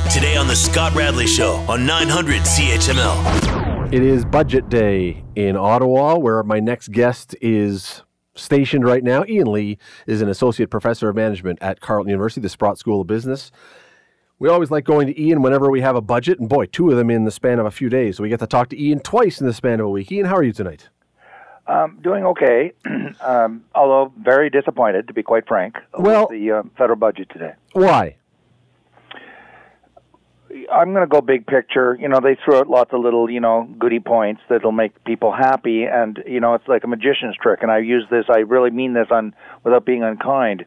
Today on The Scott Radley Show on 900 CHML. It is budget day in Ottawa, where my next guest is stationed right now. Ian Lee is an associate professor of management at Carleton University, the Sprott School of Business. We always like going to Ian whenever we have a budget, and boy, two of them in the span of a few days. So we get to talk to Ian twice in the span of a week. Ian, how are you tonight? Um, doing okay, um, although very disappointed, to be quite frank, Well- with the uh, federal budget today. Why? I'm going to go big picture. You know, they throw out lots of little, you know, goody points that'll make people happy, and you know, it's like a magician's trick. And I use this. I really mean this on without being unkind.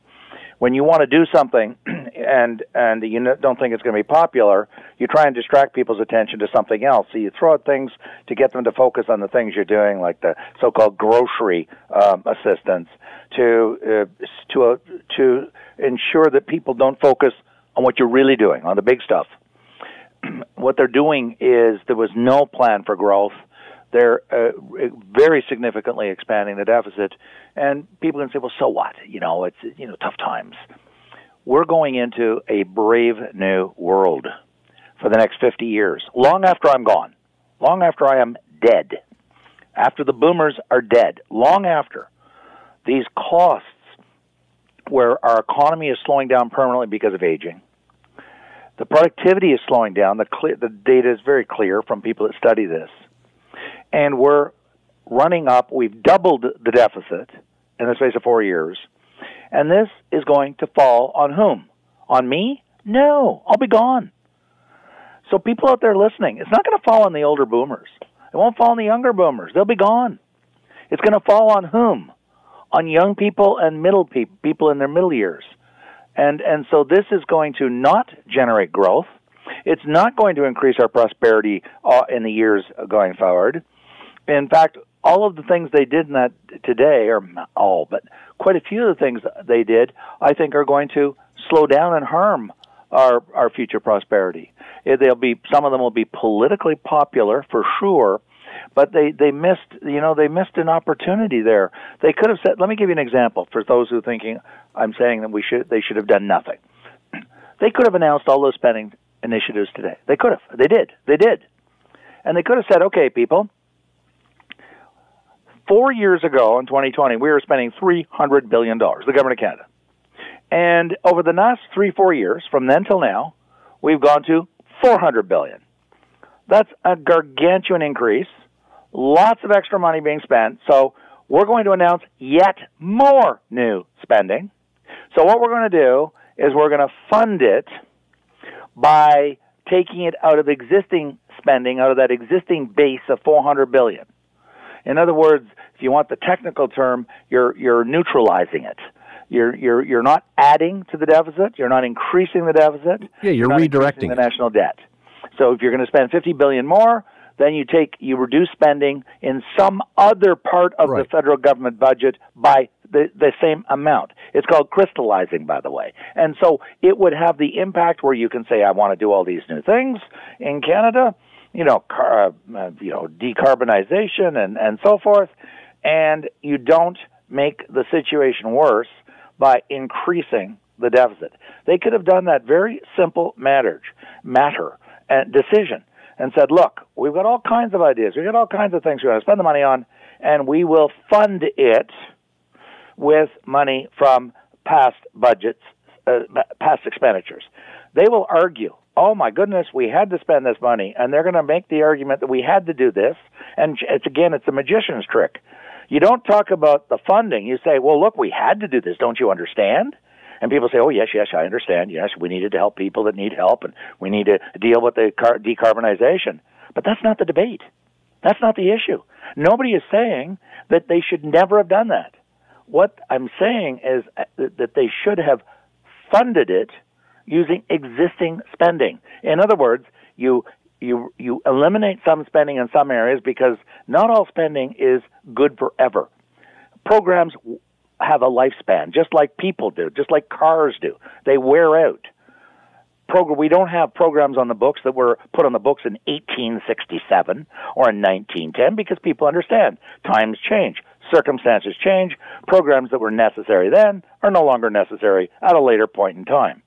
When you want to do something, and and you don't think it's going to be popular, you try and distract people's attention to something else. So you throw out things to get them to focus on the things you're doing, like the so-called grocery um, assistance, to uh, to uh, to ensure that people don't focus on what you're really doing, on the big stuff what they're doing is there was no plan for growth. They're uh, very significantly expanding the deficit, and people can say, "Well, so what? You know, it's you know tough times." We're going into a brave new world for the next 50 years, long after I'm gone, long after I am dead, after the boomers are dead, long after these costs, where our economy is slowing down permanently because of aging the productivity is slowing down. The clear, the data is very clear from people that study this, and we're running up. We've doubled the deficit in the space of four years, and this is going to fall on whom? On me? No, I'll be gone. So people out there listening, it's not going to fall on the older boomers. It won't fall on the younger boomers. They'll be gone. It's going to fall on whom? On young people and middle people, people in their middle years and and so this is going to not generate growth. It's not going to increase our prosperity uh, in the years going forward. In fact, all of the things they did in that today, or all, but quite a few of the things they did, I think, are going to slow down and harm our our future prosperity. They'll be some of them will be politically popular for sure, but they they missed you know they missed an opportunity there. They could have said. Let me give you an example for those who are thinking I'm saying that we should they should have done nothing. They could have announced all those spending initiatives today. They could have. They did. They did. And they could have said, "Okay, people, four years ago in 2020, we were spending 300 billion dollars, the government of Canada, and over the last three, four years, from then till now, we've gone to 400 billion. That's a gargantuan increase. Lots of extra money being spent. So we're going to announce yet more new spending. So what we're going to do is we're going to fund it by taking it out of existing spending, out of that existing base of 400 billion. In other words, if you want the technical term, you're you're neutralizing it. You're you're you're not adding to the deficit. You're not increasing the deficit. Yeah, you're increasing redirecting the national debt. So if you're going to spend 50 billion more, then you take you reduce spending in some other part of Right. the federal government budget by the, the same amount. It's called crystallizing, by the way. And so it would have the impact where you can say, I want to do all these new things in Canada, you know, car, uh, you know, decarbonization and, and so forth, and you don't make the situation worse by increasing the deficit. They could have done that very simple matter, matter and decision and said, look, we've got all kinds of ideas. We've got all kinds of things we want to spend the money on, and we will fund it with money from past budgets, uh, past expenditures. They will argue, oh my goodness, we had to spend this money, and they're going to make the argument that we had to do this. And it's again, it's a magician's trick. You don't talk about the funding. You say, well, look, we had to do this. Don't you understand? And people say, "Oh yes, yes, I understand. Yes, we needed to help people that need help, and we need to deal with the car- decarbonization." But that's not the debate. That's not the issue. Nobody is saying that they should never have done that. What I'm saying is uh, that they should have funded it using existing spending. In other words, you you you eliminate some spending in some areas because not all spending is good forever. Programs have a lifespan, just like people do, just like cars do. They wear out. Program, we don't have programs on the books that were put on the books in 1867 or in 1910 because people understand times change, circumstances change. Programs that were necessary then are no longer necessary at a later point in time.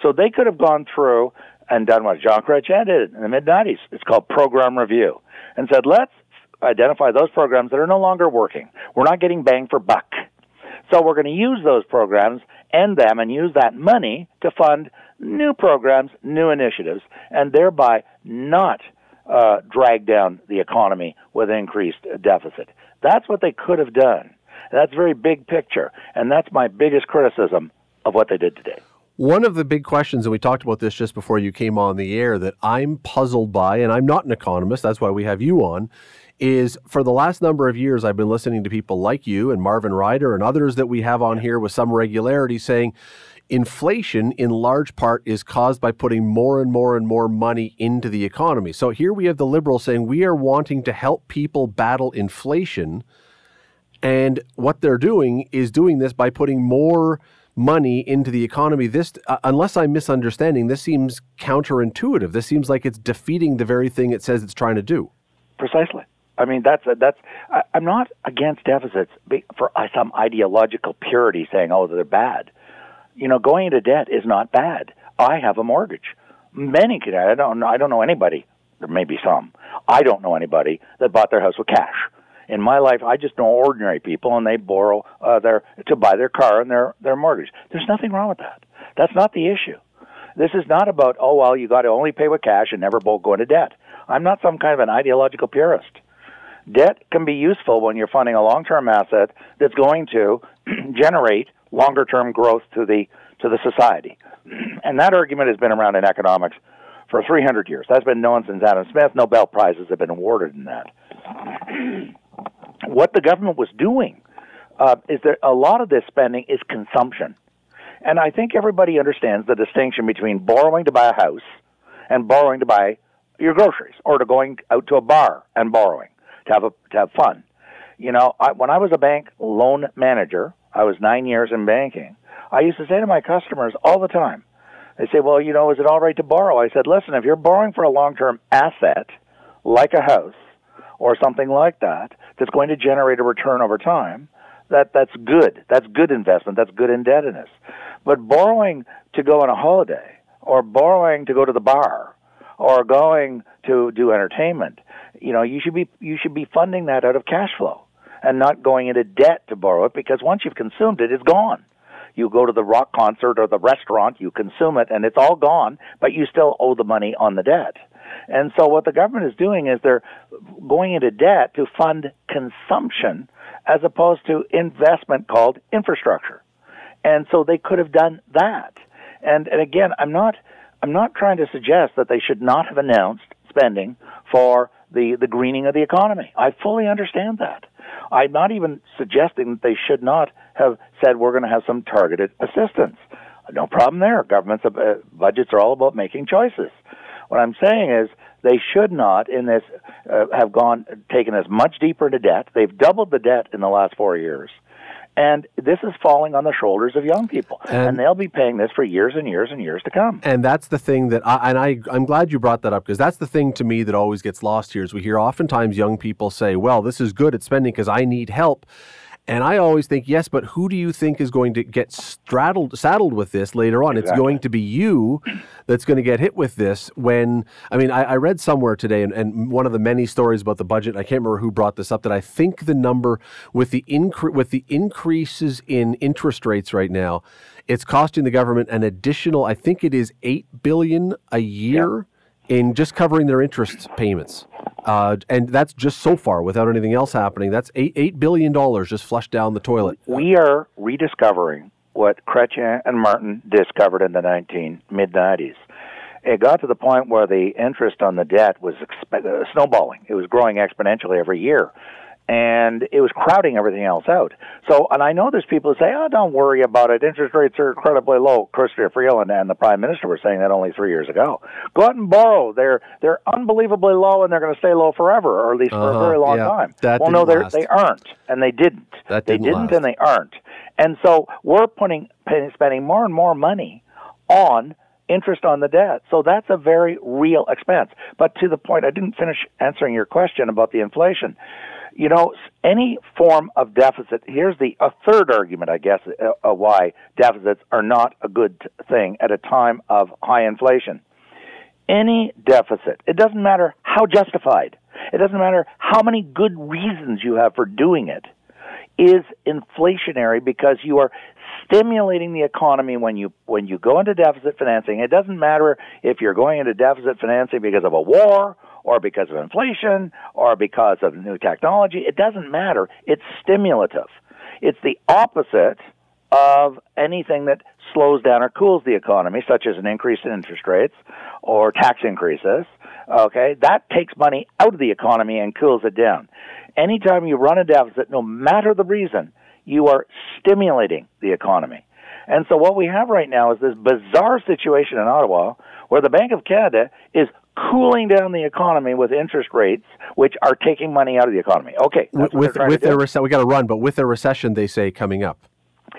So they could have gone through and done what Jean Chrétien did in the mid 90s. It's called program review and said, let's identify those programs that are no longer working. We're not getting bang for buck. So we're going to use those programs, end them, and use that money to fund new programs, new initiatives, and thereby not uh, drag down the economy with increased deficit. That's what they could have done. That's very big picture, and that's my biggest criticism of what they did today. One of the big questions, and we talked about this just before you came on the air, that I'm puzzled by, and I'm not an economist, that's why we have you on, is for the last number of years, I've been listening to people like you and Marvin Ryder and others that we have on here with some regularity saying inflation, in large part, is caused by putting more and more and more money into the economy. So here we have the Liberals saying we are wanting to help people battle inflation. And what they're doing is doing this by putting more money into the economy. This, uh, unless I'm misunderstanding, this seems counterintuitive. This seems like it's defeating the very thing it says it's trying to do. Precisely. I mean, that's that's. I, I'm not against deficits for some ideological purity, saying, "Oh, they're bad." You know, going into debt is not bad. I have a mortgage. Many can. I don't. I don't know anybody. There may be some. I don't know anybody that bought their house with cash in my life, I just know ordinary people, and they borrow uh, their to buy their car and their their mortgage. There's nothing wrong with that. That's not the issue. This is not about oh well, you got to only pay with cash and never go into debt. I'm not some kind of an ideological purist. Debt can be useful when you're funding a long-term asset that's going to generate longer-term growth to the to the society. And that argument has been around in economics for 300 years. That's been known since Adam Smith. Nobel prizes have been awarded in that what the government was doing uh, is that a lot of this spending is consumption. And I think everybody understands the distinction between borrowing to buy a house and borrowing to buy your groceries or to going out to a bar and borrowing to have a, to have fun. You know, I, when I was a bank loan manager, I was 9 years in banking. I used to say to my customers all the time, they say, "Well, you know, is it all right to borrow?" I said, "Listen, if you're borrowing for a long-term asset like a house or something like that that's going to generate a return over time, that that's good. That's good investment. That's good indebtedness. But borrowing to go on a holiday or borrowing to go to the bar or going to do entertainment, you know, you should be you should be funding that out of cash flow and not going into debt to borrow it because once you've consumed it, it's gone. You go to the rock concert or the restaurant, you consume it, and it's all gone, but you still owe the money on the debt. And so what the government is doing is they're going into debt to fund consumption as opposed to investment called infrastructure. And so they could have done that. And and again, I'm not I'm not trying to suggest that they should not have announced spending for the, the greening of the economy. I fully understand that. I'm not even suggesting that they should not have said we're going to have some targeted assistance. No problem there. Government's uh, budgets are all about making choices. What I'm saying is they should not, in this, uh, have gone taken us much deeper into debt. They've doubled the debt in the last four years. And this is falling on the shoulders of young people, and, and, they'll be paying this for years and years and years to come. And that's the thing that, I, and I, I'm glad you brought that up because that's the thing to me that always gets lost here. Is we hear oftentimes young people say, "Well, this is good at spending because I need help," And I always think, yes, but who do you think is going to get straddled, saddled with this later on? Exactly. It's going to be you that's going to get hit with this when, I mean, I, I read somewhere today, and, and, one of the many stories about the budget, I can't remember who brought this up, that I think the number with the, incre- with the increases in interest rates right now, it's costing the government an additional, I think it is 8 billion a year in just covering their interest payments. Uh, and that's just so far without anything else happening. That's eight eight billion dollars just flushed down the toilet. We are rediscovering what Chrétien and Martin discovered in the nineteen mid nineties. It got to the point where the interest on the debt was exp- uh, snowballing. It was growing exponentially every year and it was crowding everything else out. So, and I know there's people who say, "Oh, don't worry about it. Interest rates are incredibly low." Chrystia Freeland and the Prime Minister were saying that only three years ago. Go out and borrow. They're they're unbelievably low, and they're going to stay low forever, or at least uh-huh. for a uh-huh. very long yeah. time. That well, no, they they aren't, and they didn't. That didn't they didn't, and they aren't. And so we're putting spending more and more money on interest on the debt. So that's a very real expense. But to the point, I didn't finish answering your question about the inflation you know, any form of deficit. Here's the a third argument, I guess, uh, uh, why deficits are not a good thing at a time of high inflation. any deficit, it doesn't matter how justified, it doesn't matter how many good reasons you have for doing it, is inflationary because you are stimulating the economy when you when you go into deficit financing. It doesn't matter if you're going into deficit financing because of a war or because of inflation or because of new technology. It doesn't matter. It's stimulative. It's the opposite of anything that slows down or cools the economy, such as an increase in interest rates or tax increases. Okay, that takes money out of the economy and cools it down. Anytime you run a deficit, no matter the reason, you are stimulating the economy. And so what we have right now is this bizarre situation in Ottawa where the Bank of Canada is cooling down the economy with interest rates, which are taking money out of the economy. Okay, with with their rece- we got to run, but with their recession, they say coming up.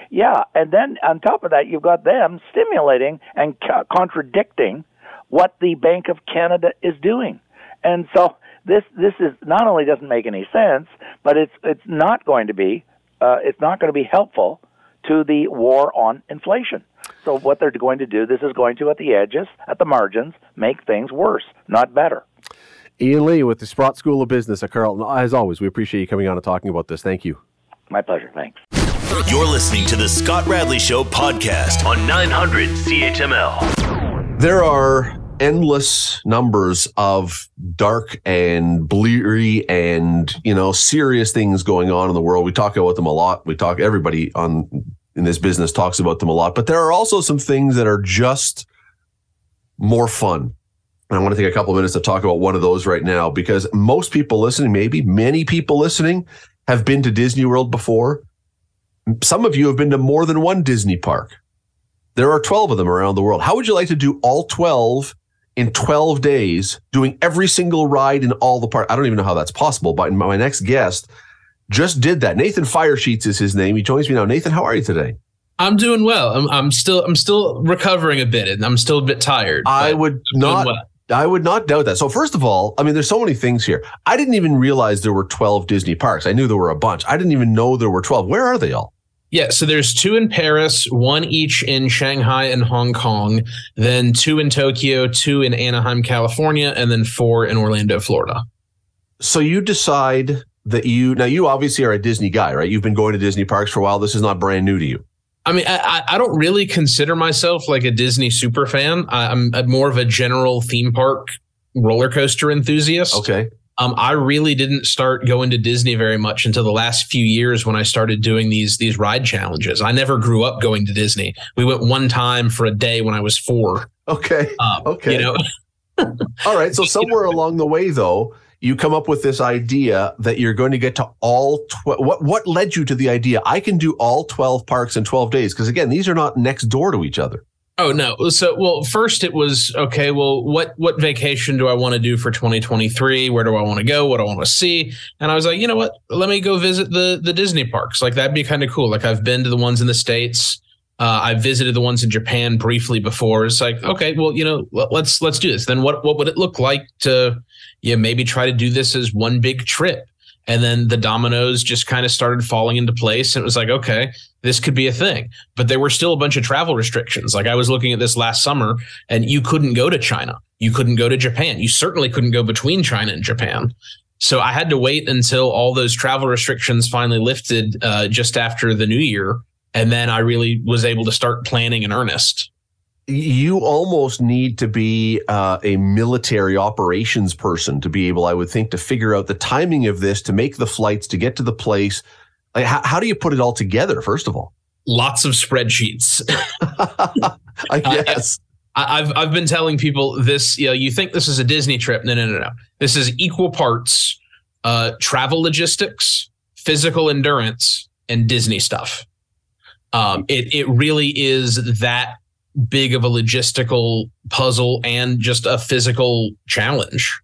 Yeah, and then on top of that, you've got them stimulating and ca- contradicting what the Bank of Canada is doing, and so this this is not only doesn't make any sense, but it's it's not going to be uh, it's not going to be helpful to the war on inflation. So what they're going to do, this is going to, at the edges, at the margins, make things worse, not better. Ian Lee with the Sprott School of Business at Carleton. As always, we appreciate you coming on and talking about this. Thank you. My pleasure. Thanks. You're listening to the Scott Radley Show podcast on 900 CHML. There are endless numbers of dark and bleary and you know serious things going on in the world. We talk about them a lot. We talk everybody on in this business talks about them a lot, but there are also some things that are just more fun. And I want to take a couple of minutes to talk about one of those right now because most people listening, maybe many people listening, have been to Disney World before. Some of you have been to more than one Disney park. There are 12 of them around the world. How would you like to do all 12 in 12 days, doing every single ride in all the parks? I don't even know how that's possible, but my next guest just did that. Nathan Firesheets is his name. He joins me now. Nathan, how are you today? I'm doing well. I'm, I'm still I'm still recovering a bit, and I'm still a bit tired. I would not. Well. I would not doubt that. So first of all, I mean, there's so many things here. I didn't even realize there were 12 Disney parks. I knew there were a bunch. I didn't even know there were 12. Where are they all? Yeah, so there's two in Paris, one each in Shanghai and Hong Kong, then two in Tokyo, two in Anaheim, California, and then four in Orlando, Florida. So you decide that you now you obviously are a Disney guy, right? You've been going to Disney parks for a while. This is not brand new to you. I mean, I, I don't really consider myself like a Disney super fan. I'm more of a general theme park roller coaster enthusiast. Okay. Um, I really didn't start going to Disney very much until the last few years when I started doing these these ride challenges. I never grew up going to Disney. We went one time for a day when I was four. Okay. Um, okay. You know. All right. So somewhere along the way, though, you come up with this idea that you're going to get to all 12 what what led you to the idea i can do all 12 parks in 12 days because again these are not next door to each other oh no. So well first it was okay well what what vacation do i want to do for 2023 where do i want to go? What do i want to see? And i was like you know what? Let me go visit the the disney parks. Like that'd be kind of cool. Like i've been to the ones in the states. Uh, I visited the ones in Japan briefly before. It's like, okay, well, you know, let's let's do this. Then what what would it look like to know, maybe try to do this as one big trip. And then the dominoes just kind of started falling into place. And it was like, okay, this could be a thing. But there were still a bunch of travel restrictions. Like I was looking at this last summer and you couldn't go to China. You couldn't go to Japan. You certainly couldn't go between China and Japan. So I had to wait until all those travel restrictions finally lifted uh, just after the new year. And then I really was able to start planning in earnest you almost need to be uh, a military operations person to be able, I would think, to figure out the timing of this, to make the flights, to get to the place. Like, how, how do you put it all together, first of all? Lots of spreadsheets. I guess. I, I've I've been telling people this. You know, you think this is a Disney trip? No, no, no, no. This is equal parts uh, travel logistics, physical endurance, and Disney stuff. Um, it it really is that big of a logistical puzzle and just a physical challenge.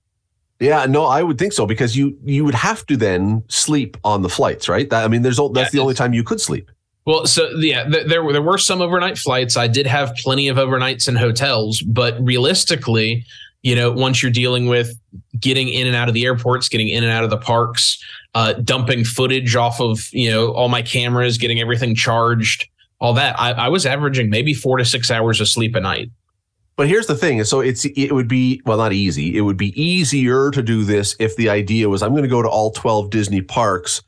Yeah, no, I would think so because you you would have to then sleep on the flights, right? That, I mean, there's that's yeah, the only time you could sleep. Well, so yeah, th- there there were some overnight flights. I did have plenty of overnights in hotels, but realistically, you know, once you're dealing with getting in and out of the airports, getting in and out of the parks, uh, dumping footage off of you know all my cameras, getting everything charged, all that, I, I was averaging maybe four to six hours of sleep a night. But here's the thing. So it's it would be well not easy. It would be easier to do this if the idea was I'm going to go to all 12 Disney parks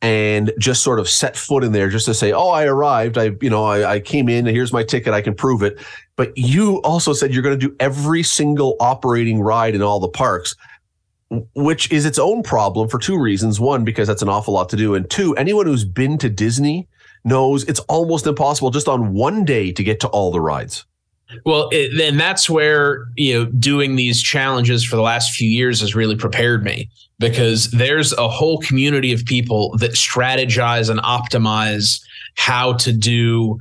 and just sort of set foot in there just to say, "Oh, I arrived. I you know, I, I came in. and Here's my ticket. I can prove it." But you also said you're going to do every single operating ride in all the parks which is its own problem for two reasons. One, because that's an awful lot to do. And two, anyone who's been to Disney knows it's almost impossible just on one day to get to all the rides. Well, then that's where you know doing these challenges for the last few years has really prepared me because there's a whole community of people that strategize and optimize how to do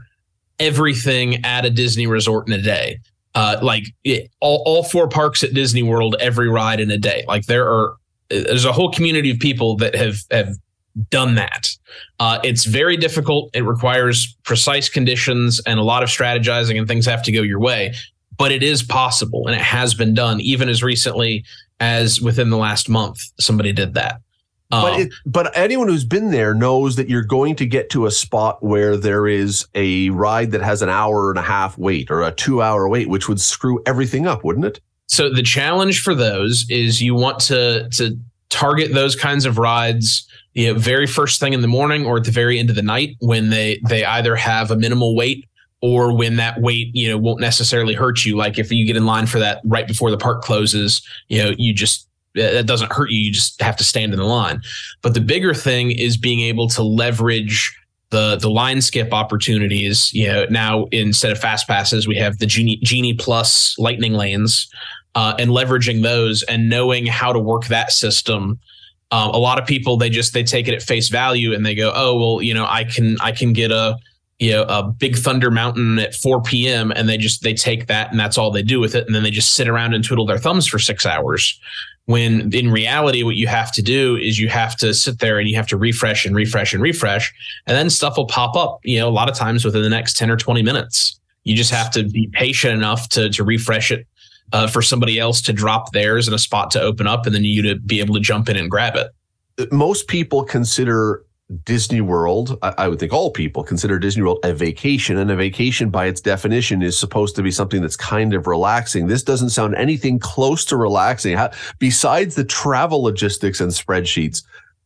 everything at a Disney resort in a day. Uh, like it, all, all four parks at Disney World, every ride in a day. Like there are, there's a whole community of people that have have done that. Uh, it's very difficult. It requires precise conditions and a lot of strategizing, and things have to go your way. But it is possible, and it has been done, even as recently as within the last month. Somebody did that. But, um, it, but anyone who's been there knows that you're going to get to a spot where there is a ride that has an hour and a half wait or a two hour wait, which would screw everything up, wouldn't it? So the challenge for those is you want to to target those kinds of rides you know, very first thing in the morning or at the very end of the night when they they either have a minimal wait or when that wait you know won't necessarily hurt you. Like if you get in line for that right before the park closes you know you just that doesn't hurt you. You just have to stand in the line. But the bigger thing is being able to leverage the the line skip opportunities. You know now instead of fast passes we have the genie genie plus lightning lanes uh, and leveraging those and knowing how to work that system um, a lot of people they just they take it at face value and they go, oh well, you know, I can I can get a you know a big Thunder Mountain at 4 p.m. and they just they take that and that's all they do with it, and then they just sit around and twiddle their thumbs for six hours. When in reality, what you have to do is you have to sit there and you have to refresh and refresh and refresh, and then stuff will pop up. You know, a lot of times within the next 10 or 20 minutes. You just have to be patient enough to to refresh it uh, for somebody else to drop theirs in a spot to open up and then you to be able to jump in and grab it. Most people consider Disney World, I, I, would think all people consider Disney World a vacation, and a vacation by its definition is supposed to be something that's kind of relaxing. This doesn't sound anything close to relaxing. How, besides the travel logistics and spreadsheets,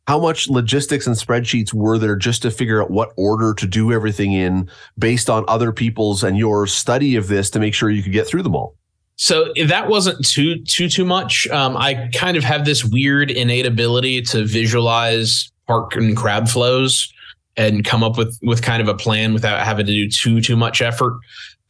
how much logistics and spreadsheets were there just to figure out what order to do everything in based on other people's and your study of this to make sure you could get through them all? So that wasn't too too too much. Um, I kind of have this weird innate ability to visualize park and crowd flows and come up with with kind of a plan without having to do too too much effort.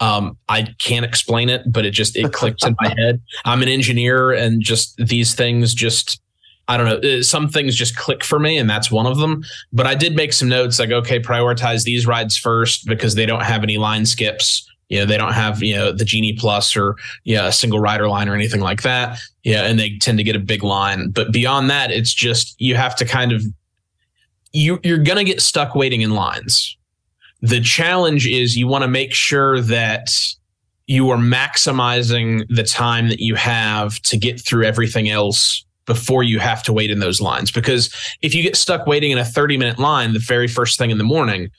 Um, I can't explain it, but it just it clicks in my head. I'm an engineer, and just these things just I don't know. Uh, some things just click for me, and that's one of them. But I did make some notes like, okay, prioritize these rides first because they don't have any line skips you know, they don't have, you know, the Genie Plus or yeah, a single rider line or anything like that. Yeah, and they tend to get a big line. But beyond that, it's just you have to kind of you you're gonna get stuck waiting in lines. The challenge is you want to make sure that you are maximizing the time that you have to get through everything else before you have to wait in those lines. Because if you get stuck waiting in a 30 minute line the very first thing in the morning,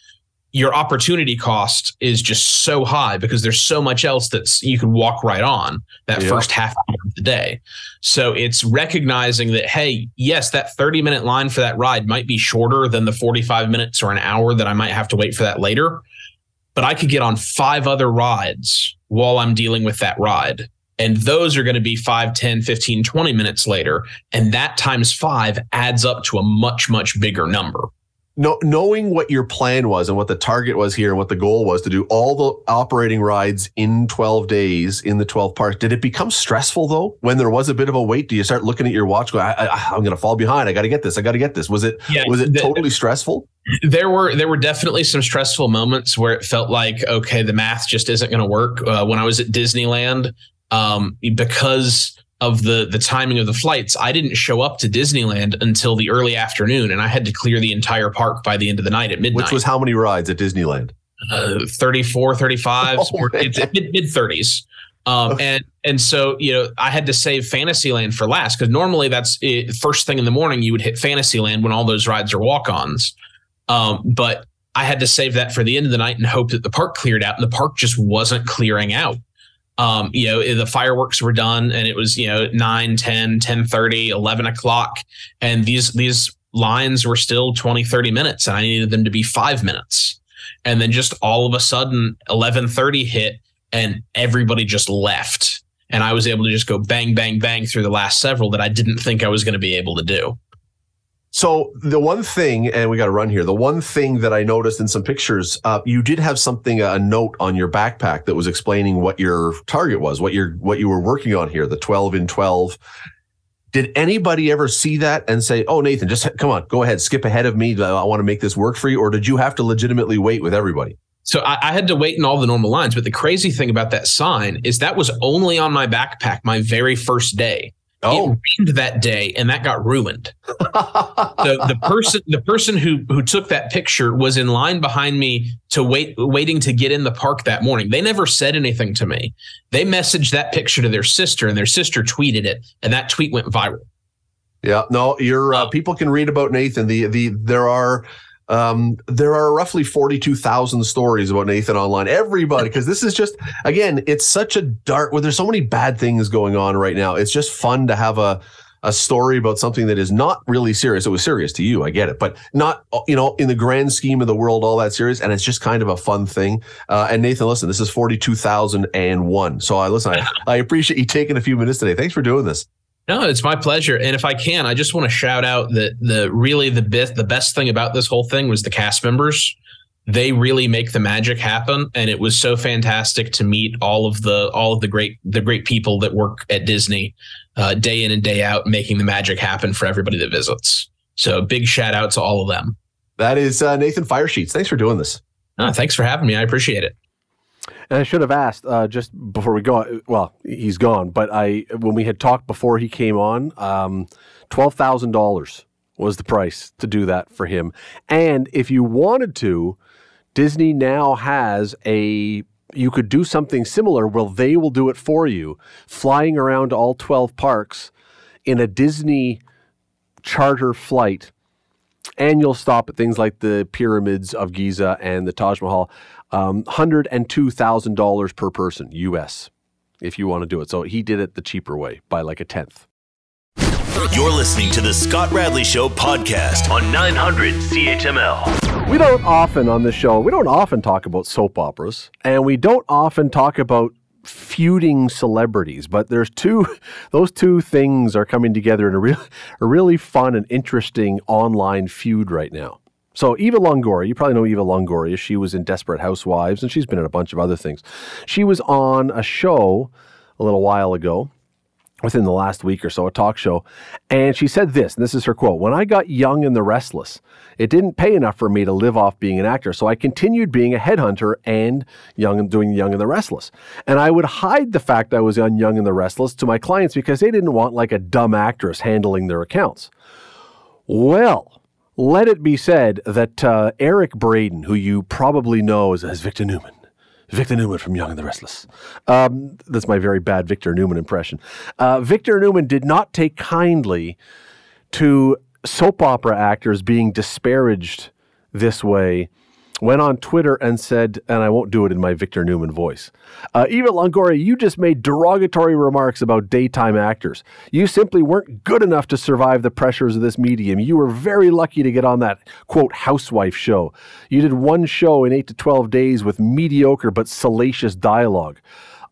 your opportunity cost is just so high because there's so much else that you can walk right on that yeah. first half hour of the day. So it's recognizing that, hey, yes, that 30 minute line for that ride might be shorter than the 45 minutes or an hour that I might have to wait for that later. But I could get on five other rides while I'm dealing with that ride. And those are going to be 5, 10, 15, 20 minutes later. And that times five adds up to a much, much bigger number know, knowing what your plan was and what the target was here and what the goal was to do all the operating rides in 12 days in the 12 parks, did it become stressful though? When there was a bit of a wait, do you start looking at your watch going, I, am going to fall behind. I got to get this. I got to get this. Was it, yeah, was it the, totally stressful? There were, there were definitely some stressful moments where it felt like, okay, the math just isn't going to work. Uh, when I was at Disneyland, um, because of the the timing of the flights, I didn't show up to Disneyland until the early afternoon, and I had to clear the entire park by the end of the night at midnight. Which was how many rides at Disneyland? Uh, 34, 35, oh, mid 30s. Um, okay. and and so you know I had to save Fantasyland for last because normally that's it, first thing in the morning you would hit Fantasyland when all those rides are walk-ons, um, but I had to save that for the end of the night and hope that the park cleared out, and the park just wasn't clearing out. Um, you know, the fireworks were done and it was, you know, 9, 10, 10 30, 11 o'clock. And these, these lines were still 20, 30 minutes and I needed them to be five minutes. And then just all of a sudden 1130 hit and everybody just left. And I was able to just go bang, bang, bang through the last several that I didn't think I was going to be able to do. So the one thing, and we got to run here. The one thing that I noticed in some pictures, uh, you did have something, a note on your backpack that was explaining what your target was, what your what you were working on here, the twelve in twelve. Did anybody ever see that and say, "Oh, Nathan, just come on, go ahead, skip ahead of me. I want to make this work for you," or did you have to legitimately wait with everybody? So I, I, had to wait in all the normal lines. But the crazy thing about that sign is that was only on my backpack my very first day. Oh. It rained that day, and that got ruined. the, the person, the person who who took that picture was in line behind me to wait, waiting to get in the park that morning. They never said anything to me. They messaged that picture to their sister, and their sister tweeted it, and that tweet went viral. Yeah, no, your uh, people can read about Nathan. The the there are um, there are roughly 42,000 stories about Nathan online. Everybody, because this is just, again, it's such a dark, where there's so many bad things going on right now. It's just fun to have a, a story about something that is not really serious. It was serious to you, I get it, but not, you know, in the grand scheme of the world, all that serious. And it's just kind of a fun thing. Uh, and Nathan, listen, this is 42,00001. So I listen, I, I appreciate you taking a few minutes today. Thanks for doing this. No, it's my pleasure. And if I can, I just want to shout out that the really the best the best thing about this whole thing was the cast members. They really make the magic happen, and it was so fantastic to meet all of the all of the great the great people that work at Disney uh, day in and day out, making the magic happen for everybody that visits. So big shout out to all of them. That is uh, Nathan Firesheets. Thanks for doing this. Oh, thanks for having me. I appreciate it. And I should have asked uh, just before we go. Well, he's gone, but I when we had talked before he came on, um, twelve thousand dollars was the price to do that for him. And if you wanted to, Disney now has a you could do something similar. Well, they will do it for you, flying around all twelve parks in a Disney charter flight and you'll stop at things like the pyramids of Giza and the Taj Mahal um, $102,000 per person US if you want to do it. So he did it the cheaper way by like a tenth. You're listening to the Scott Radley Show podcast on 900 CHML. We don't often on the show, we don't often talk about soap operas, and we don't often talk about feuding celebrities, but there's two, those two things are coming together in a, real, a really fun and interesting online feud right now. So Eva Longoria, you probably know Eva Longoria. She was in Desperate Housewives, and she's been in a bunch of other things. She was on a show a little while ago, within the last week or so, a talk show, and she said this, and this is her quote: "When I got young and the restless, it didn't pay enough for me to live off being an actor, so I continued being a headhunter and young and doing Young and the Restless. And I would hide the fact I was on Young and the Restless to my clients because they didn't want like a dumb actress handling their accounts." Well, let it be said that uh, Eric Braeden, who you probably know as, as Victor Newman, Victor Newman from Young and the Restless. Um, that's my very bad Victor Newman impression. Uh, Victor Newman did not take kindly to soap opera actors being disparaged this way went on Twitter and said, and I won't do it in my Victor Newman voice. Uh, Eva Longoria, you just made derogatory remarks about daytime actors. You simply weren't good enough to survive the pressures of this medium. You were very lucky to get on that quote housewife show. You did one show in eight to 12 days with mediocre but salacious dialogue.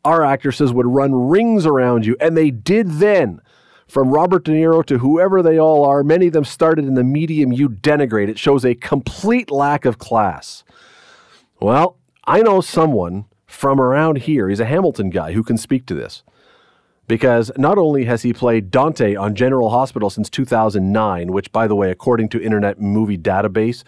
Our actresses would run rings around you, and they did then. From Robert De Niro to whoever they all are, many of them started in the medium you denigrate. It shows a complete lack of class. Well, I know someone from around here, he's a Hamilton guy, who can speak to this. Because not only has he played Dante on General Hospital since 2009, which, by the way, according to Internet Movie Database,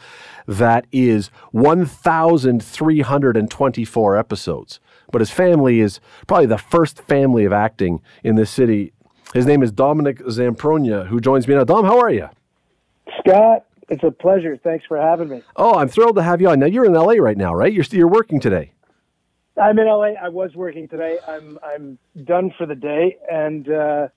that is 1,324 episodes. But his family is probably the first family of acting in this city his name is Dominic Zamprogna, who joins me now. Dom, how are you? Scott, it's a pleasure. Thanks for having me. Oh, I'm thrilled to have you on. Now you're in LA right now, right? You're you're working today. I'm in LA. I was working today. I'm I'm done for the day, and uh,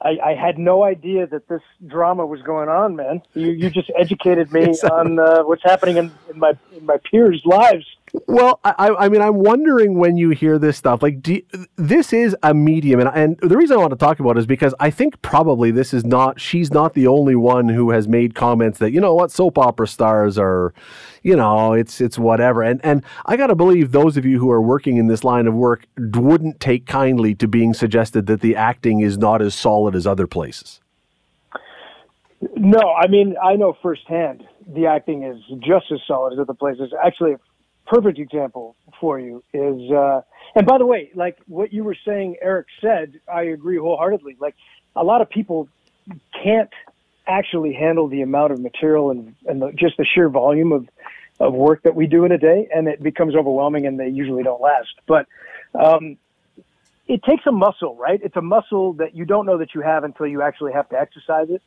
I, I, had no idea that this drama was going on. Man, you you just educated me on uh, what's happening in, in my in my peers' lives Well, I, I mean, I'm wondering when you hear this stuff. Like, do, this is a medium, and, and the reason I want to talk about it is because I think probably this is not. She's not the only one who has made comments that you know what soap opera stars are, you know, it's it's whatever. And and I got to believe those of you who are working in this line of work wouldn't take kindly to being suggested that the acting is not as solid as other places. No, I mean, I know firsthand the acting is just as solid as other places. Actually, perfect example for you is, uh, and by the way, like what you were saying, Eric said, I agree wholeheartedly. Like a lot of people can't actually handle the amount of material and, and the, just the sheer volume of, of work that we do in a day, and it becomes overwhelming, and they usually don't last. But um, it takes a muscle, right? It's a muscle that you don't know that you have until you actually have to exercise it.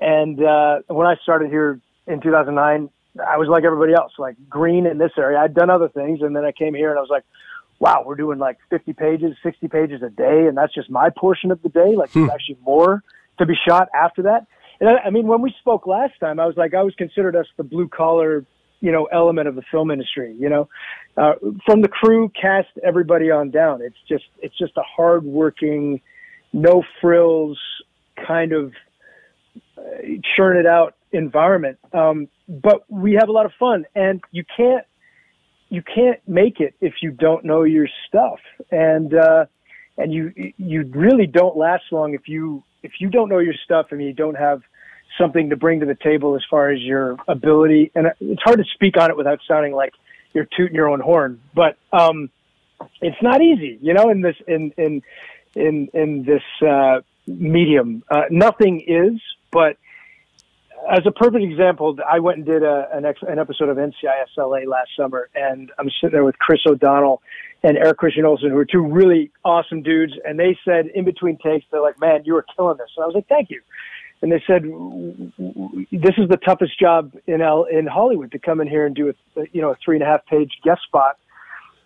And uh, when I started here in 2009, I was like everybody else, like green in this area. I'd done other things, and then I came here and I was like, wow, we're doing like 50 pages, 60 pages a day, and that's just my portion of the day. Like, hmm. there's actually more to be shot after that. And I, I mean, when we spoke last time, I was like, I was considered us the blue collar, you know, element of the film industry. You know, uh, from the crew, cast, everybody on down. It's just, it's just a hard working, no frills kind of churn it out environment. Um, but we have a lot of fun, and you can't you can't make it if you don't know your stuff, and uh, and you you really don't last long if you if you don't know your stuff and you don't have something to bring to the table as far as your ability. And it's hard to speak on it without sounding like you're tooting your own horn, but um, it's not easy, you know. In this in in in in this uh, medium, uh, nothing is but as a perfect example, I went and did a, an, ex, an episode of NCIS LA last summer, and I'm sitting there with Chris O'Donnell and Eric Christian Olsen, who are two really awesome dudes. And they said in between takes, they're like, "Man, you were killing this." And I was like, "Thank you." And they said, "This is the toughest job in L- in Hollywood to come in here and do a you know a three and a half page guest spot."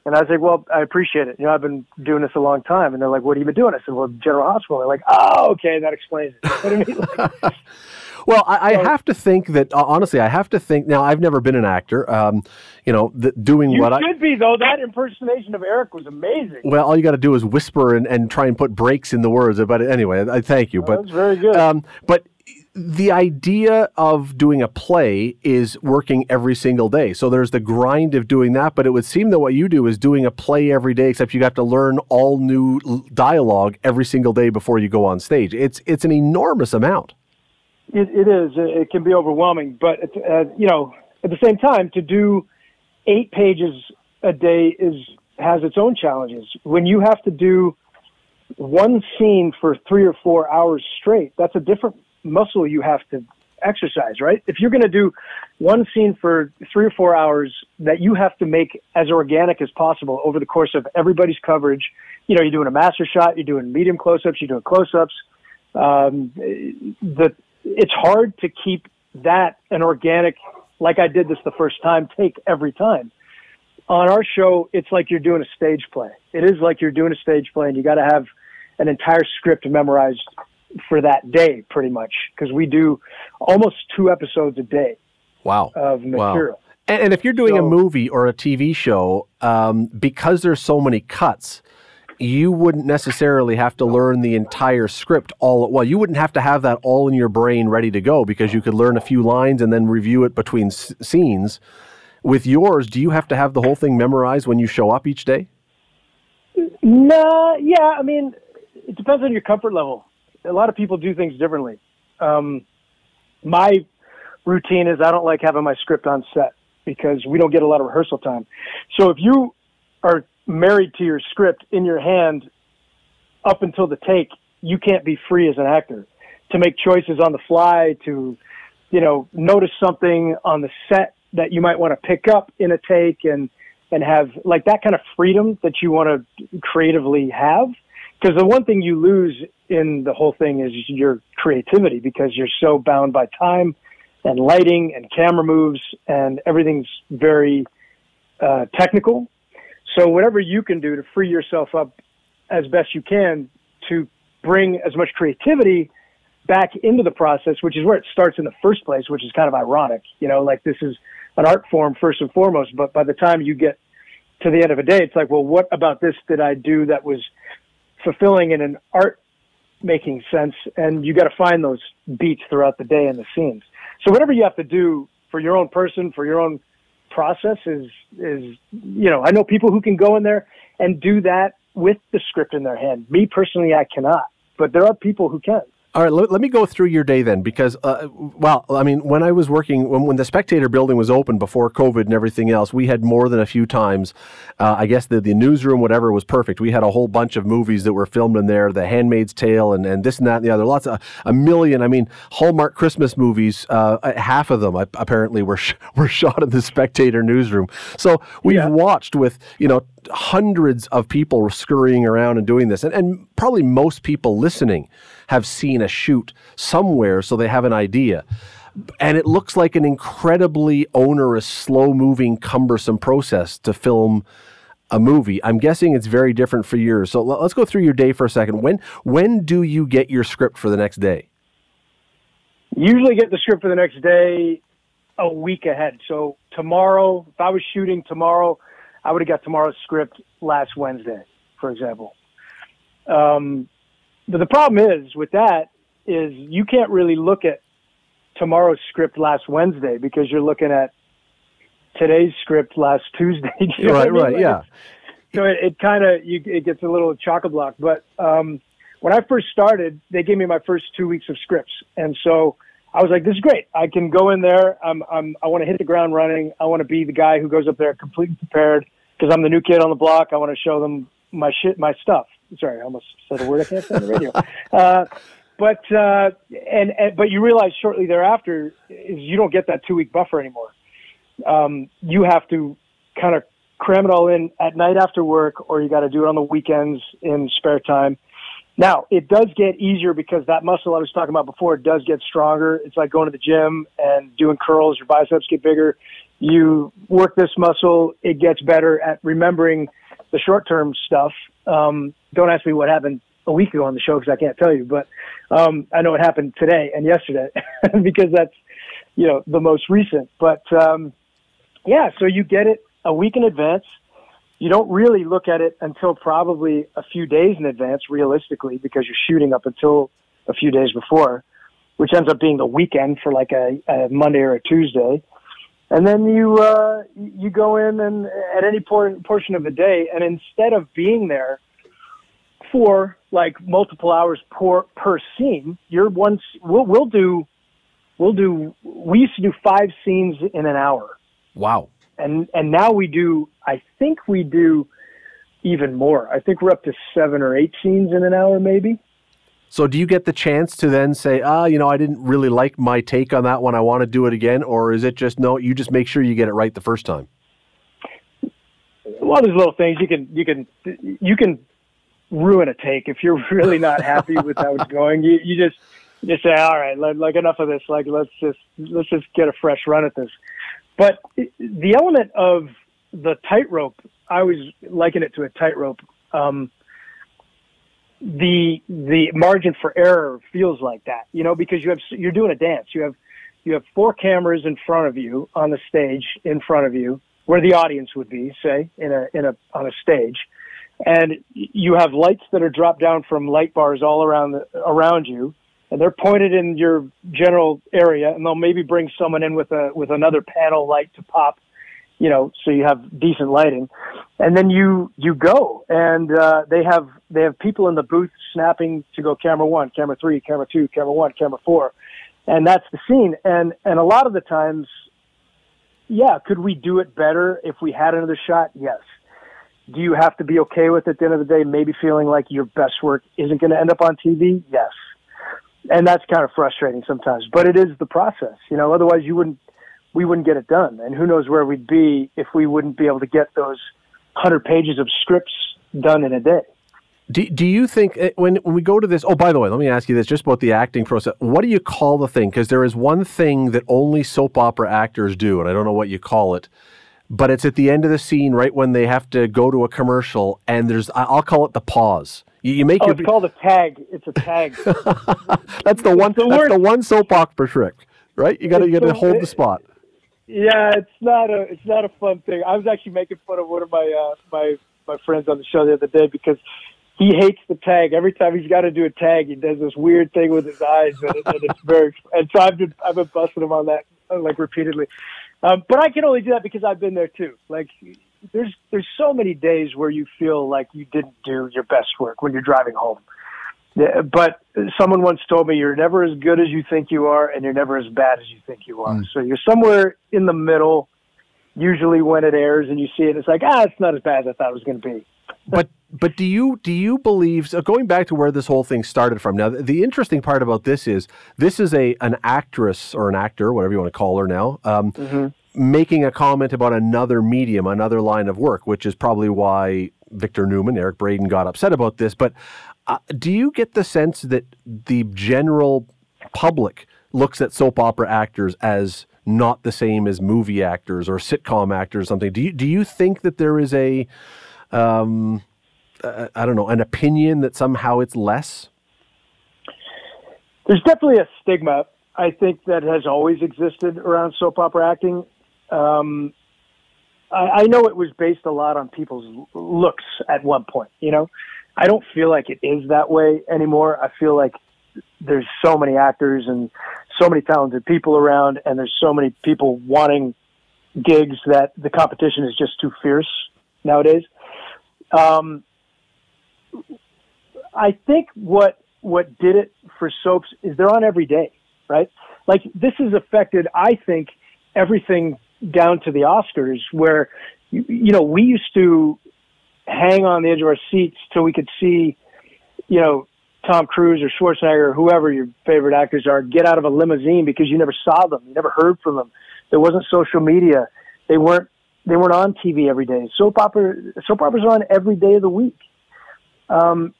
And I was like, "Well, I appreciate it. You know, I've been doing this a long time." And they're like, "What have you been doing?" I said, "Well, General Hospital." They're like, "Oh, okay, that explains it." You know I mean? like, well, I, I, have to think that uh, honestly, I have to think. Now, I've never been an actor. Um, you know, the, doing you what I should be though. That impersonation of Eric was amazing. Well, all you got to do is whisper and, and try and put breaks in the words. But anyway, I thank you. Oh, but that's very good. Um, but the idea of doing a play is working every single day. So there's the grind of doing that, but it would seem that what you do is doing a play every day, except you have to learn all new dialogue every single day before you go on stage. It's it's an enormous amount. It, it is. It can be overwhelming, but uh, you know, at the same time, to do eight pages a day is has its own challenges. When you have to do one scene for three or four hours straight, that's a different muscle you have to exercise, right? If you're going to do one scene for three or four hours that you have to make as organic as possible over the course of everybody's coverage, you know, you're doing a master shot, you're doing medium close-ups, you're doing close-ups. Um, the it's hard to keep that an organic, like I did this the first time, take every time. On our show, it's like you're doing a stage play. It is like you're doing a stage play, and you got to have an entire script memorized for that day, pretty much, because we do almost two episodes a day. Wow. Of material. Wow. And, and if you're doing so, a movie or a TV show, um, because there's so many cuts, you wouldn't necessarily have to learn the entire script all at well you wouldn't have to have that all in your brain ready to go because you could learn a few lines and then review it between s- scenes with yours do you have to have the whole thing memorized when you show up each day no yeah i mean it depends on your comfort level a lot of people do things differently um, my routine is i don't like having my script on set because we don't get a lot of rehearsal time so if you are married to your script in your hand up until the take, you can't be free as an actor to make choices on the fly, to, you know, notice something on the set that you might want to pick up in a take and, and have like that kind of freedom that you want to creatively have. Because the one thing you lose in the whole thing is your creativity because you're so bound by time and lighting and camera moves and everything's very uh, technical so whatever you can do to free yourself up as best you can to bring as much creativity back into the process, which is where it starts in the first place, which is kind of ironic. You know, like this is an art form first and foremost, but by the time you get to the end of a day, it's like, well, what about this did I do that was fulfilling in an art making sense? And you got to find those beats throughout the day and the scenes. So whatever you have to do for your own person, for your own process is, is, you know, I know people who can go in there and do that with the script in their hand. Me personally, I cannot, but there are people who can. All right, let, let me go through your day then, because, uh, well, I mean, when I was working, when, when the Spectator building was open before COVID and everything else, we had more than a few times. Uh, I guess the, the newsroom, whatever, was perfect. We had a whole bunch of movies that were filmed in there, The Handmaid's Tale, and, and this and that and the other. Lots of, a million, I mean, Hallmark Christmas movies, uh, half of them apparently were, sh- were shot in the Spectator newsroom. So we've yeah. watched with, you know, hundreds of people scurrying around and doing this, and, and probably most people listening have seen a shoot somewhere, so they have an idea. And it looks like an incredibly onerous, slow moving, cumbersome process to film a movie. I'm guessing it's very different for yours. So let's go through your day for a second. When when do you get your script for the next day? Usually get the script for the next day a week ahead. So tomorrow, if I was shooting tomorrow, I would have got tomorrow's script last Wednesday, for example. Um, but the problem is with that is you can't really look at tomorrow's script last Wednesday because you're looking at today's script last Tuesday. right, I mean? right, like yeah. So it, it kind of it gets a little chock a block. But um, when I first started, they gave me my first two weeks of scripts, and so I was like, "This is great. I can go in there. I'm, I'm I want to hit the ground running. I want to be the guy who goes up there completely prepared because I'm the new kid on the block. I want to show them my shit, my stuff." Sorry, I almost said a word I can't say on the radio. Uh, but uh, and, and but you realize shortly thereafter is you don't get that two week buffer anymore. Um, you have to kind of cram it all in at night after work, or you got to do it on the weekends in spare time. Now it does get easier because that muscle I was talking about before it does get stronger. It's like going to the gym and doing curls. Your biceps get bigger. You work this muscle, it gets better at remembering the short term stuff. Um, don't ask me what happened a week ago on the show because I can't tell you, but um, I know what happened today and yesterday because that's you know the most recent. But um, yeah, so you get it a week in advance. You don't really look at it until probably a few days in advance, realistically, because you're shooting up until a few days before, which ends up being the weekend for like a, a Monday or a Tuesday and then you uh, you go in and at any por- portion of the day, and instead of being there for like multiple hours per per scene, you're once we'll we'll do we'll do we used to do five scenes in an hour. Wow. And and now we do I think we do even more. I think we're up to seven or eight scenes in an hour, maybe. So do you get the chance to then say, ah, you know, I didn't really like my take on that one. I want to do it again, or is it just no? You just make sure you get it right the first time. Well, there's little things you can you can you can ruin a take if you're really not happy with how it's going. You you just you just say, all right, like, enough of this. Like let's just let's just get a fresh run at this. But the element of the tightrope, I always liken it to a tightrope. Um, the the margin for error feels like that, you know, because you have you're doing a dance. You have you have four cameras in front of you on the stage in front of you where the audience would be, say in a in a on a stage, and you have lights that are dropped down from light bars all around the, around you, and they're pointed in your general area, and they'll maybe bring someone in with a with another panel light to pop you know, so you have decent lighting, and then you you go, and uh, they have they have people in the booth snapping to go camera one, camera three, camera two, camera one, camera four, and that's the scene. And and a lot of the times, yeah, could we do it better if we had another shot? Yes. Do you have to be okay with it at the end of the day? Maybe feeling like your best work isn't going to end up on TV? Yes. And that's kind of frustrating sometimes, but it is the process, you know. Otherwise, you wouldn't we wouldn't get it done. And who knows where we'd be if we wouldn't be able to get those 100 pages of scripts done in a day. Do, do you think eh, when, when we go to this? Oh, by the way, let me ask you this just about the acting process. What do you call the thing? Because there is one thing that only soap opera actors do, and I don't know what you call it, but it's at the end of the scene, right when they have to go to a commercial, and there's I'll call it the pause. You, you make oh, your, it's called a tag. It's a tag. that's the one. The that's the one soap opera trick, right? You got to you got to hold the spot Yeah, it's not a it's not a fun thing. I was actually making fun of one of my uh, my my friends on the show the other day because he hates the tag. Every time he's got to do a tag, he does this weird thing with his eyes, and, and it's very. And so I've been I've been busting him on that uh, like repeatedly. Um, but I can only do that because I've been there too. Like there's there's so many days where you feel like you didn't do your best work when you're driving home. But someone once told me you're never as good as you think you are, and you're never as bad as you think you are. Mm. So you're somewhere in the middle. Usually, when it airs and you see it, it's like ah, it's not as bad as I thought it was going to be. but but do you do you believe so going back to where this whole thing started from now the, the, interesting part about this is this is a an actress or an actor whatever you want to call her now um, mm-hmm. making a comment about another medium another line of work which is probably why victor newman eric Braeden got upset about this but uh, do you get the sense that the general public looks at soap opera actors as not the same as movie actors or sitcom actors or something do you do you think that there is a um, uh, I don't know, an opinion that somehow it's less? There's definitely a stigma, I think, that has always existed around soap opera acting. Um, I, I know it was based a lot on people's looks at one point. You know, I don't feel like it is that way anymore. I feel like there's so many actors and so many talented people around, and there's so many people wanting gigs that the competition is just too fierce nowadays. Um, I think what what did it for soaps is they're on every day, right? Like this has affected, I think, everything down to the Oscars, where you, you know we used to hang on the edge of our seats till we could see, you know, Tom Cruise or Schwarzenegger or whoever your favorite actors are get out of a limousine because you never saw them, you never heard from them. There wasn't social media. They weren't they weren't on TV every day. Soap opera soap operas are on every day of the week. Um,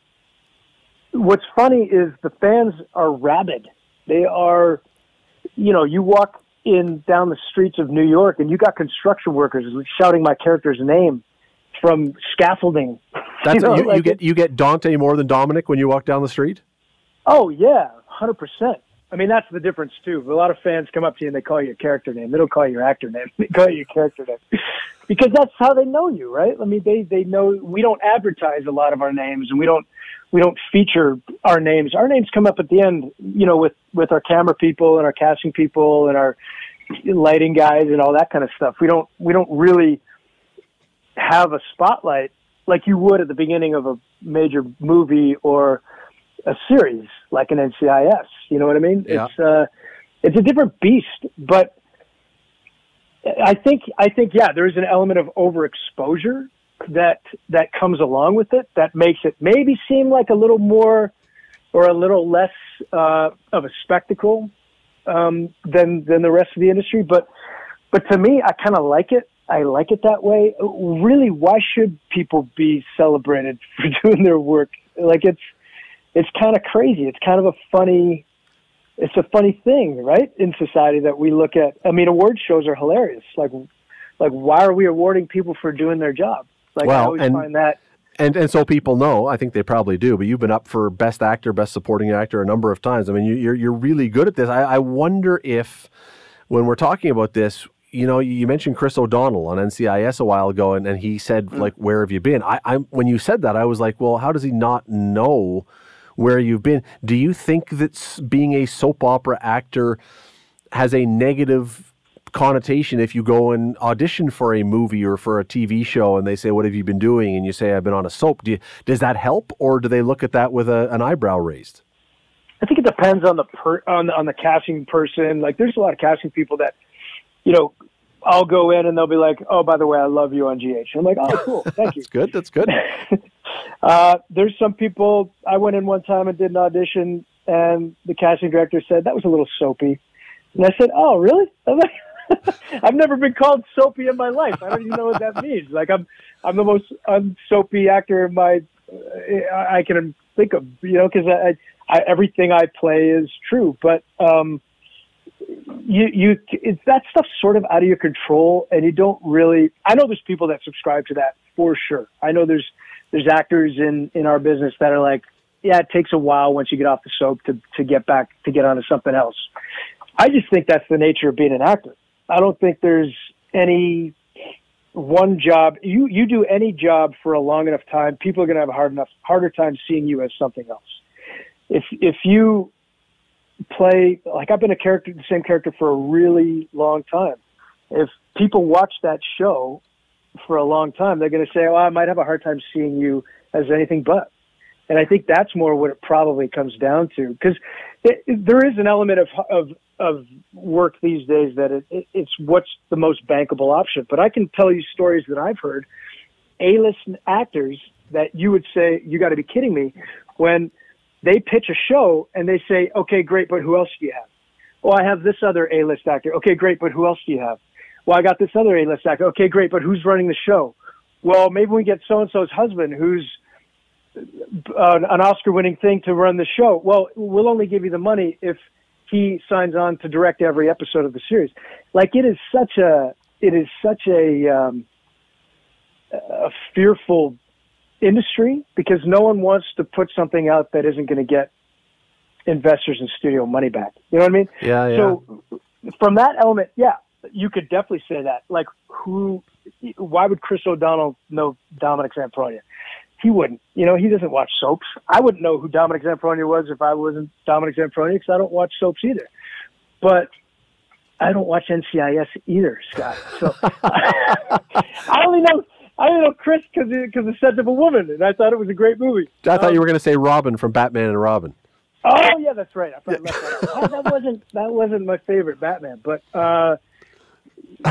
what's funny is the fans are rabid. They are, you know, you walk in down the streets of New York and you got construction workers shouting my character's name from scaffolding. That's you, know, you, like you get you get Dante more than Dominic when you walk down the street. Oh yeah, hundred percent. I mean, that's the difference too. A lot of fans come up to you and they call you a character name. They don't call you your actor name. They call you your character name because that's how they know you, right? I mean, they they know we don't advertise a lot of our names and we don't we don't feature our names. Our names come up at the end, you know, with with our camera people and our casting people and our lighting guys and all that kind of stuff. We don't we don't really have a spotlight like you would at the beginning of a major movie or a series like an NCIS. You know what I mean? Yeah. It's uh, it's a different beast, but I think I think yeah, there is an element of overexposure that that comes along with it that makes it maybe seem like a little more or a little less uh, of a spectacle um, than than the rest of the industry. But but to me, I kind of like it. I like it that way. Really, why should people be celebrated for doing their work? Like it's it's kind of crazy. It's kind of a funny, it's a funny thing, right? In society that we look at. I mean, award shows are hilarious. Like, like why are we awarding people for doing their job? Like I always and, find that. And and so people know. I think they probably do. But you've been up for best actor, best supporting actor a number of times. I mean, you, you're you're really good at this. I, I wonder if when we're talking about this, you know, you mentioned Chris O'Donnell on NCIS a while ago, and, and he said, mm. like, where have you been? I, I, when you said that, I was like, well, how does he not know where you've been. Do you think that being a soap opera actor has a negative connotation if you go and audition for a movie or for a TV show and they say, What have you been doing? And you say, I've been on a soap. Do you, does that help or do they look at that with a, an eyebrow raised? I think it depends on the per, on the, on the casting person. Like, there's a lot of casting people that, you know, I'll go in and they'll be like, "Oh, by the way, I love you on GH." I'm like, "Oh, cool, thank you." That's good. That's good. uh, there's some people. I went in one time and did an audition, and the casting director said that was a little soapy, and I said, "Oh, really?" Like, I've never been called soapy in my life. I don't even know what that means. Like I'm, I'm the most unsoapy actor in my uh, I can think of. You know, because I, I, everything I play is true, but. um you you it's that stuff's sort of out of your control and you don't really I know there's people that subscribe to that for sure. I know there's there's actors in in our business that are like yeah, it takes a while once you get off the soap to to get back to get onto something else. I just think that's the nature of being an actor. I don't think there's any one job. You you do any job for a long enough time, people are going to have a hard enough harder time seeing you as something else. If if you play like I've been a character, the same character for a really long time. If people watch that show for a long time, they're going to say, "Oh, I might have a hard time seeing you as anything but." And I think that's more what it probably comes down to, because there is an element of of of work these days that it, it, it's what's the most bankable option. But I can tell you stories that I've heard, A-list actors that you would say, "You got to be kidding me," when they pitch a show and they say, "Okay, great, but who else do you have?" Well, I have this other A-list actor. Okay, great, but who else do you have? Well, I got this other A-list actor. Okay, great, but who's running the show? Well, maybe we get so and so's husband, who's uh, an Oscar-winning thing to run the show. Well, we'll only give you the money if he signs on to direct every episode of the series. Like it is such a it is such a um, a fearful industry because no one wants to put something out that isn't going to get investors and studio money back. You know what I mean? Yeah, yeah. So from that element, yeah, you could definitely say that. Like who? Why would Chris O'Donnell know Dominic Zamprogna? he wouldn't. You know, he doesn't watch soaps. I wouldn't know who Dominic Zamprogna was if I wasn't Dominic Zamprogna because I don't watch soaps either. But I don't watch NCIS either, Scott. So I only know I only know Chris because because the Scent of a Woman, and I thought it was a great movie. I thought um, you were going to say Robin from Batman and Robin. Oh yeah, that's right. I left that, that wasn't that wasn't my favorite Batman, but uh,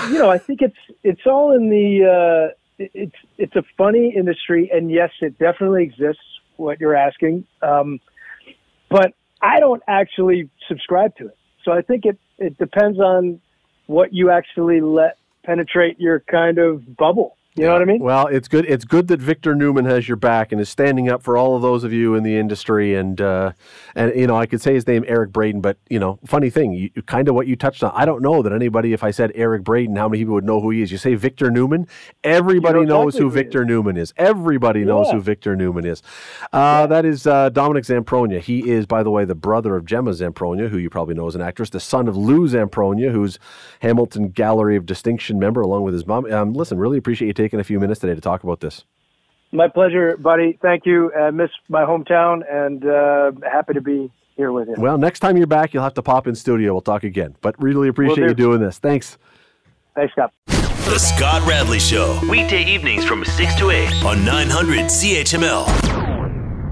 you know, I think it's it's all in the. Uh, it's it's a funny industry, and yes, it definitely exists. What you're asking, um, but I don't actually subscribe to it. So I think it it depends on what you actually let penetrate your kind of bubble. You know what I mean? Well, it's good. It's good that Victor Newman has your back and is standing up for all of those of you in the industry. And uh, and you know, I could say his name Eric Braeden, but you know, funny thing, you, kind of what you touched on. I don't know that anybody, if I said Eric Braeden, how many people would know who he is? You say Victor Newman, everybody you know knows who Victor Newman is. Everybody yeah. knows who Victor Newman is. Uh, yeah. That is uh, Dominic Zamprogna. He is, by the way, the brother of Gemma Zamprogna, who you probably know as an actress, the son of Lou Zamprogna, who's Hamilton Gallery of Distinction member, along with his mom. Um, listen, really appreciate you taking a few minutes today to talk about this. My pleasure, buddy. Thank you. I miss my hometown and uh, happy to be here with you. Well, next time you're back, you'll have to pop in studio. We'll talk again. But really appreciate you doing this. Thanks. Thanks, Scott. The Scott Radley Show, weekday evenings from 6 to 8 on 900 CHML.